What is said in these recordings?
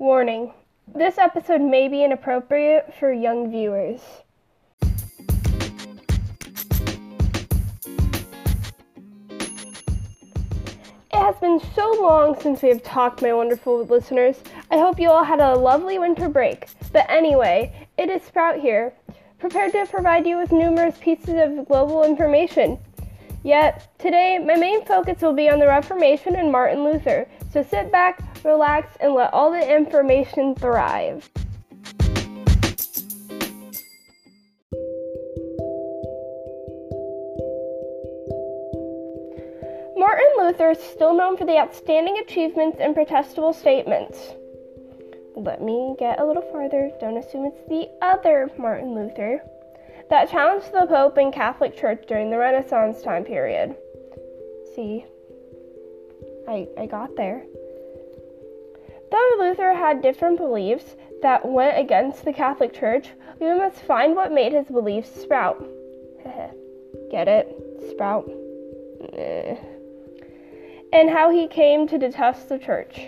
Warning this episode may be inappropriate for young viewers. It has been so long since we have talked, my wonderful listeners. I hope you all had a lovely winter break. But anyway, it is Sprout here, prepared to provide you with numerous pieces of global information. Yet, today, my main focus will be on the Reformation and Martin Luther, so sit back, relax, and let all the information thrive. Martin Luther is still known for the outstanding achievements and protestable statements. Let me get a little farther. Don't assume it's the other Martin Luther that challenged the Pope and Catholic Church during the Renaissance time period. See, I, I got there. Though Luther had different beliefs that went against the Catholic Church, we must find what made his beliefs sprout. Get it? Sprout. And how he came to detest the church.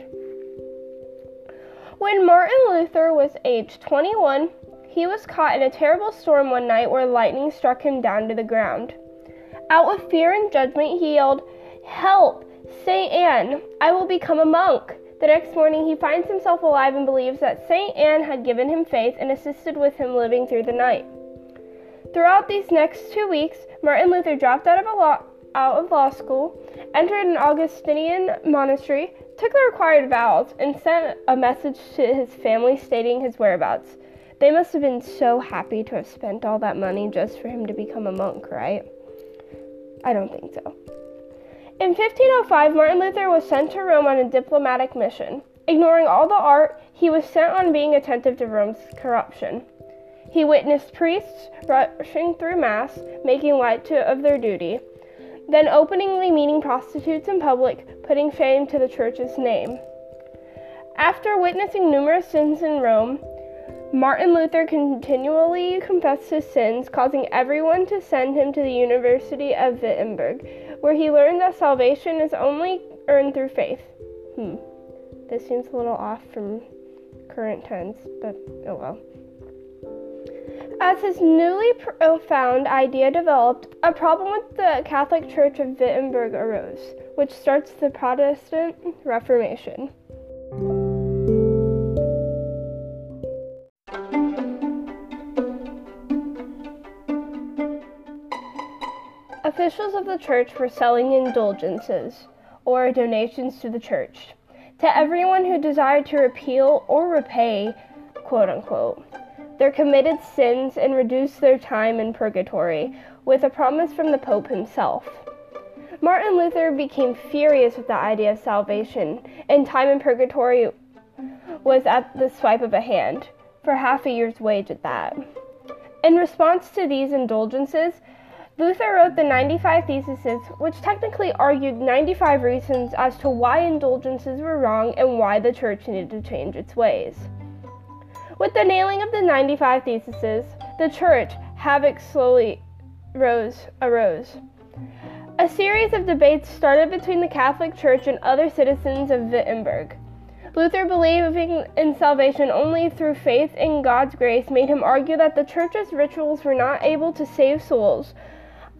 When Martin Luther was aged 21, he was caught in a terrible storm one night where lightning struck him down to the ground. Out of fear and judgment, he yelled, Help! Saint Anne, I will become a monk. The next morning, he finds himself alive and believes that Saint Anne had given him faith and assisted with him living through the night. Throughout these next two weeks, Martin Luther dropped out of, law, out of law school, entered an Augustinian monastery, took the required vows, and sent a message to his family stating his whereabouts. They must have been so happy to have spent all that money just for him to become a monk, right? I don't think so. In 1505, Martin Luther was sent to Rome on a diplomatic mission. Ignoring all the art, he was sent on being attentive to Rome's corruption. He witnessed priests rushing through Mass, making light to, of their duty, then openly meeting prostitutes in public, putting fame to the church's name. After witnessing numerous sins in Rome, Martin Luther continually confessed his sins, causing everyone to send him to the University of Wittenberg, where he learned that salvation is only earned through faith. Hmm. This seems a little off from current tense, but oh well. As his newly profound idea developed, a problem with the Catholic Church of Wittenberg arose, which starts the Protestant Reformation. Officials of the church were selling indulgences, or donations to the church, to everyone who desired to repeal or repay, quote unquote, their committed sins and reduce their time in purgatory, with a promise from the Pope himself. Martin Luther became furious with the idea of salvation, and time in purgatory was at the swipe of a hand, for half a year's wage at that. In response to these indulgences, Luther wrote the 95 Theses, which technically argued 95 reasons as to why indulgences were wrong and why the church needed to change its ways. With the nailing of the 95 Theses, the church, havoc slowly rose, arose. A series of debates started between the Catholic Church and other citizens of Wittenberg. Luther, believing in salvation only through faith in God's grace, made him argue that the church's rituals were not able to save souls,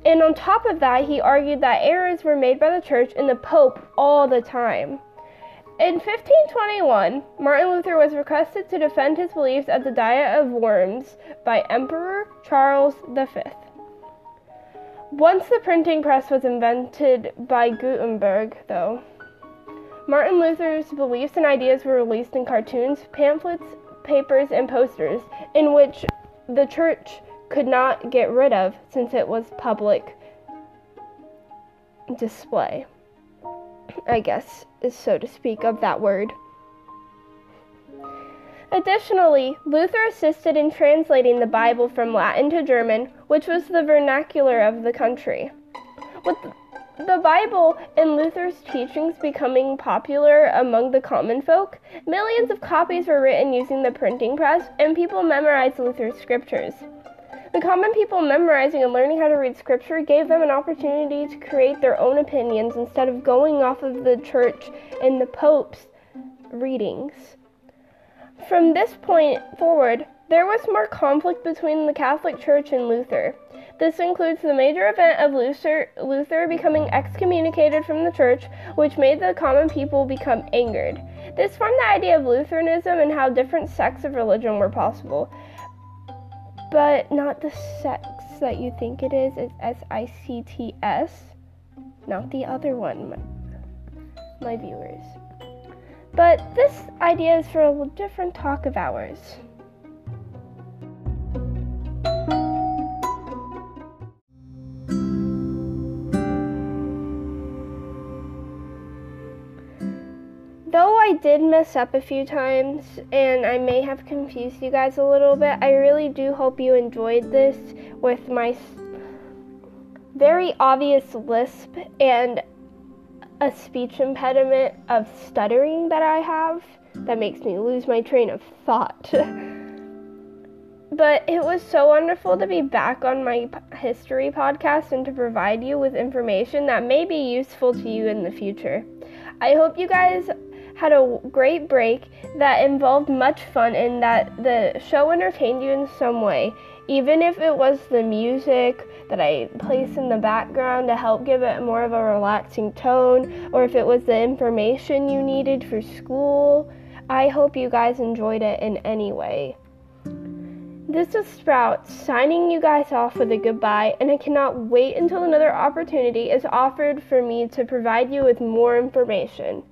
and on top of that, he argued that errors were made by the church and the Pope all the time. In 1521, Martin Luther was requested to defend his beliefs at the Diet of Worms by Emperor Charles V. Once the printing press was invented by Gutenberg, though, Martin Luther's beliefs and ideas were released in cartoons, pamphlets, papers, and posters, in which the church could not get rid of since it was public display. I guess, is so to speak, of that word. Additionally, Luther assisted in translating the Bible from Latin to German, which was the vernacular of the country. With the Bible and Luther's teachings becoming popular among the common folk, millions of copies were written using the printing press, and people memorized Luther's scriptures. The common people memorizing and learning how to read scripture gave them an opportunity to create their own opinions instead of going off of the church and the Pope's readings. From this point forward, there was more conflict between the Catholic Church and Luther. This includes the major event of Luther, Luther becoming excommunicated from the church, which made the common people become angered. This formed the idea of Lutheranism and how different sects of religion were possible. But not the sex that you think it is, it's S I C T S, not the other one, my, my viewers. But this idea is for a different talk of ours. Did mess up a few times and I may have confused you guys a little bit, I really do hope you enjoyed this with my very obvious lisp and a speech impediment of stuttering that I have that makes me lose my train of thought. but it was so wonderful to be back on my history podcast and to provide you with information that may be useful to you in the future. I hope you guys had a great break that involved much fun and that the show entertained you in some way, even if it was the music that I placed in the background to help give it more of a relaxing tone, or if it was the information you needed for school. I hope you guys enjoyed it in any way. This is Sprout signing you guys off with a goodbye, and I cannot wait until another opportunity is offered for me to provide you with more information.